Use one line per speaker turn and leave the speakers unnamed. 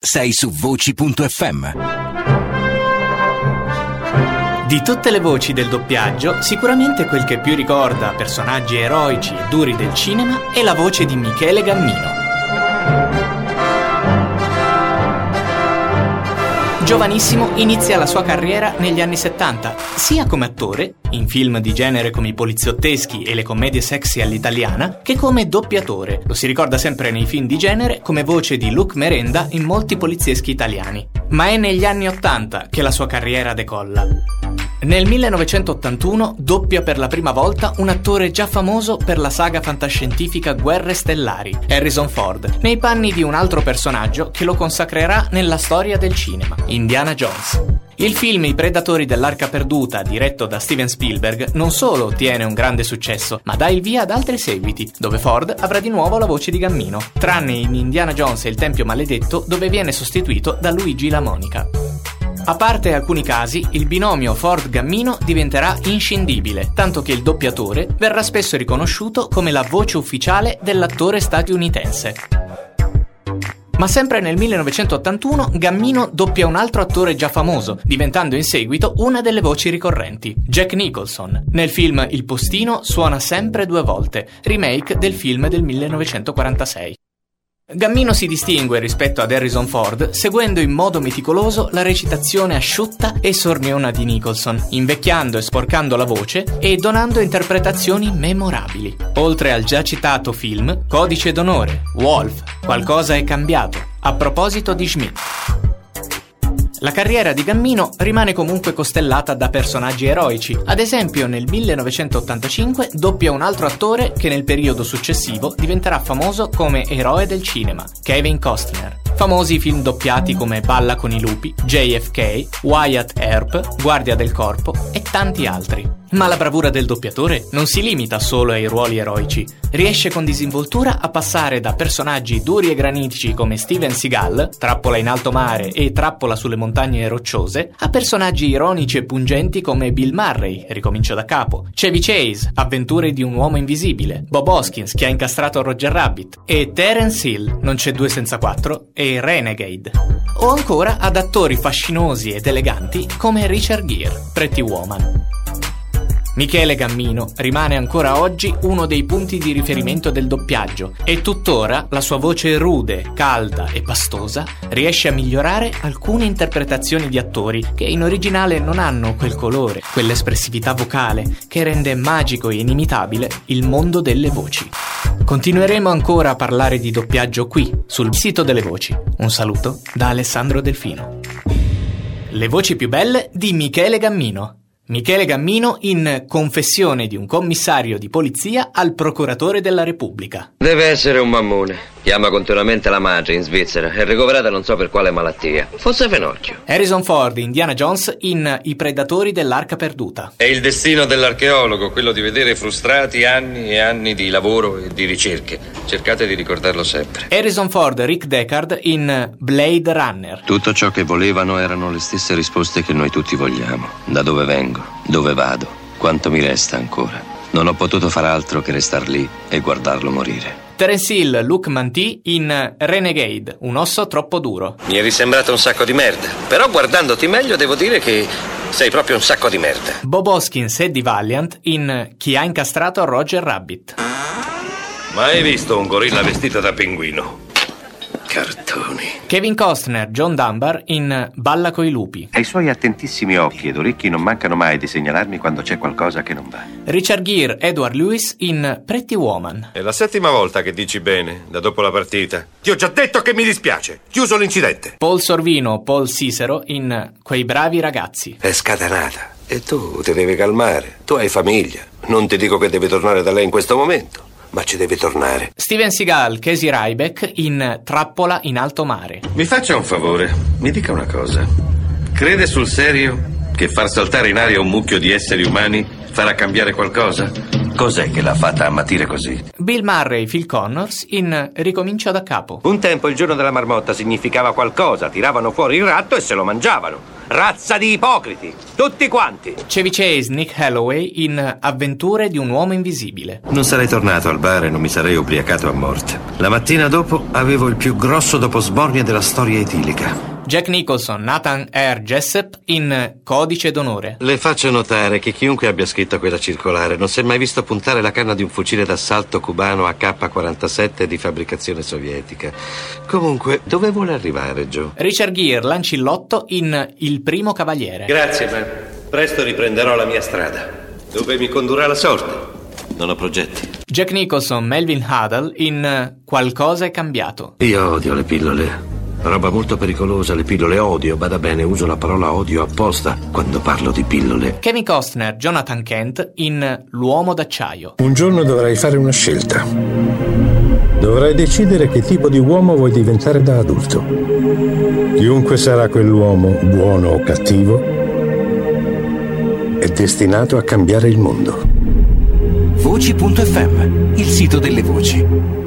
Sei su voci.fm.
Di tutte le voci del doppiaggio, sicuramente quel che più ricorda personaggi eroici e duri del cinema è la voce di Michele Gammino. Giovanissimo inizia la sua carriera negli anni 70, sia come attore, in film di genere come i poliziotteschi e le commedie sexy all'italiana, che come doppiatore. Lo si ricorda sempre nei film di genere come voce di Luke Merenda in molti polizieschi italiani. Ma è negli anni 80 che la sua carriera decolla. Nel 1981 doppia per la prima volta un attore già famoso per la saga fantascientifica Guerre Stellari, Harrison Ford, nei panni di un altro personaggio che lo consacrerà nella storia del cinema, Indiana Jones. Il film I Predatori dell'Arca Perduta, diretto da Steven Spielberg, non solo ottiene un grande successo, ma dà il via ad altri seguiti, dove Ford avrà di nuovo la voce di Gammino, tranne in Indiana Jones e il Tempio Maledetto, dove viene sostituito da Luigi La Monica. A parte alcuni casi, il binomio Ford-Gammino diventerà inscindibile, tanto che il doppiatore verrà spesso riconosciuto come la voce ufficiale dell'attore statunitense. Ma sempre nel 1981 Gammino doppia un altro attore già famoso, diventando in seguito una delle voci ricorrenti, Jack Nicholson. Nel film Il postino suona sempre due volte, remake del film del 1946. Gammino si distingue rispetto ad Harrison Ford seguendo in modo meticoloso la recitazione asciutta e sorniona di Nicholson, invecchiando e sporcando la voce e donando interpretazioni memorabili. Oltre al già citato film Codice d'onore, Wolf, Qualcosa è cambiato, a proposito di Schmidt. La carriera di Gammino rimane comunque costellata da personaggi eroici. Ad esempio, nel 1985 doppia un altro attore che nel periodo successivo diventerà famoso come eroe del cinema, Kevin Costner. Famosi film doppiati come Balla con i lupi, JFK, Wyatt Earp, Guardia del corpo e tanti altri. Ma la bravura del doppiatore non si limita solo ai ruoli eroici, riesce con disinvoltura a passare da personaggi duri e granitici come Steven Seagal, trappola in alto mare e trappola sulle montagne rocciose, a personaggi ironici e pungenti come Bill Murray, ricomincio da capo, Chevy Chase, avventure di un uomo invisibile, Bob Hoskins che ha incastrato Roger Rabbit, e Terence Hill, non c'è due senza quattro, e Renegade. O ancora ad attori fascinosi ed eleganti come Richard Gere, Pretty Woman. Michele Gammino rimane ancora oggi uno dei punti di riferimento del doppiaggio e tuttora la sua voce rude, calda e pastosa riesce a migliorare alcune interpretazioni di attori che in originale non hanno quel colore, quell'espressività vocale che rende magico e inimitabile il mondo delle voci. Continueremo ancora a parlare di doppiaggio qui, sul sito delle voci. Un saluto da Alessandro Delfino. Le voci più belle di Michele Gammino. Michele Gammino in Confessione di un commissario di polizia al procuratore della Repubblica.
Deve essere un mammone. Chiama continuamente la madre in Svizzera. È ricoverata non so per quale malattia. Forse Fenocchio.
Harrison Ford, Indiana Jones in I predatori dell'arca perduta.
È il destino dell'archeologo, quello di vedere frustrati anni e anni di lavoro e di ricerche. Cercate di ricordarlo sempre.
Harrison Ford, Rick Deckard in Blade Runner.
Tutto ciò che volevano erano le stesse risposte che noi tutti vogliamo. Da dove vengo? Dove vado? Quanto mi resta ancora? Non ho potuto far altro che restar lì e guardarlo morire.
Terence Hill, Luke Manti in Renegade, un osso troppo duro.
Mi eri sembrato un sacco di merda. Però guardandoti meglio devo dire che sei proprio un sacco di merda.
Bob Hoskins e Di Valiant in Chi ha incastrato Roger Rabbit.
Mai visto un gorilla vestito da pinguino?
Cartoni.
Kevin Costner, John Dunbar in Balla coi lupi.
Ai suoi attentissimi occhi ed orecchi non mancano mai di segnalarmi quando c'è qualcosa che non va.
Richard Gere, Edward Lewis in Pretty Woman.
È la settima volta che dici bene, da dopo la partita. Ti ho già detto che mi dispiace. Chiuso l'incidente.
Paul Sorvino, Paul Cicero in Quei bravi ragazzi.
È scatenata. E tu ti devi calmare. Tu hai famiglia. Non ti dico che devi tornare da lei in questo momento.
Ma ci deve tornare.
Steven Seagal, Casey Ryback in Trappola in alto mare.
Mi faccia un favore, mi dica una cosa. Crede sul serio che far saltare in aria un mucchio di esseri umani farà cambiare qualcosa?
Cos'è che l'ha fatta ammatire così?
Bill Murray, Phil Connors in Ricomincio da capo.
Un tempo il giorno della marmotta significava qualcosa, tiravano fuori il ratto e se lo mangiavano. Razza di ipocriti, tutti quanti.
Chevy Chase, Nick Holloway in Avventure di un uomo invisibile.
Non sarei tornato al bar e non mi sarei ubriacato a morte. La mattina dopo avevo il più grosso doposbornia della storia etilica.
Jack Nicholson, Nathan R. Jessup in Codice d'onore.
Le faccio notare che chiunque abbia scritto quella circolare non si è mai visto puntare la canna di un fucile d'assalto cubano AK-47 di fabbricazione sovietica. Comunque, dove vuole arrivare, Joe?
Richard Gere, Lancillotto in Il primo cavaliere.
Grazie, ma presto riprenderò la mia strada. Dove mi condurrà la sorte? Non ho progetti.
Jack Nicholson, Melvin Huddle in Qualcosa è cambiato.
Io odio le pillole. Roba molto pericolosa, le pillole odio, bada bene, uso la parola odio apposta quando parlo di pillole.
Kevin Costner, Jonathan Kent in L'uomo d'acciaio.
Un giorno dovrai fare una scelta. Dovrai decidere che tipo di uomo vuoi diventare da adulto. Chiunque sarà quell'uomo, buono o cattivo, è destinato a cambiare il mondo.
Voci.fm, il sito delle voci.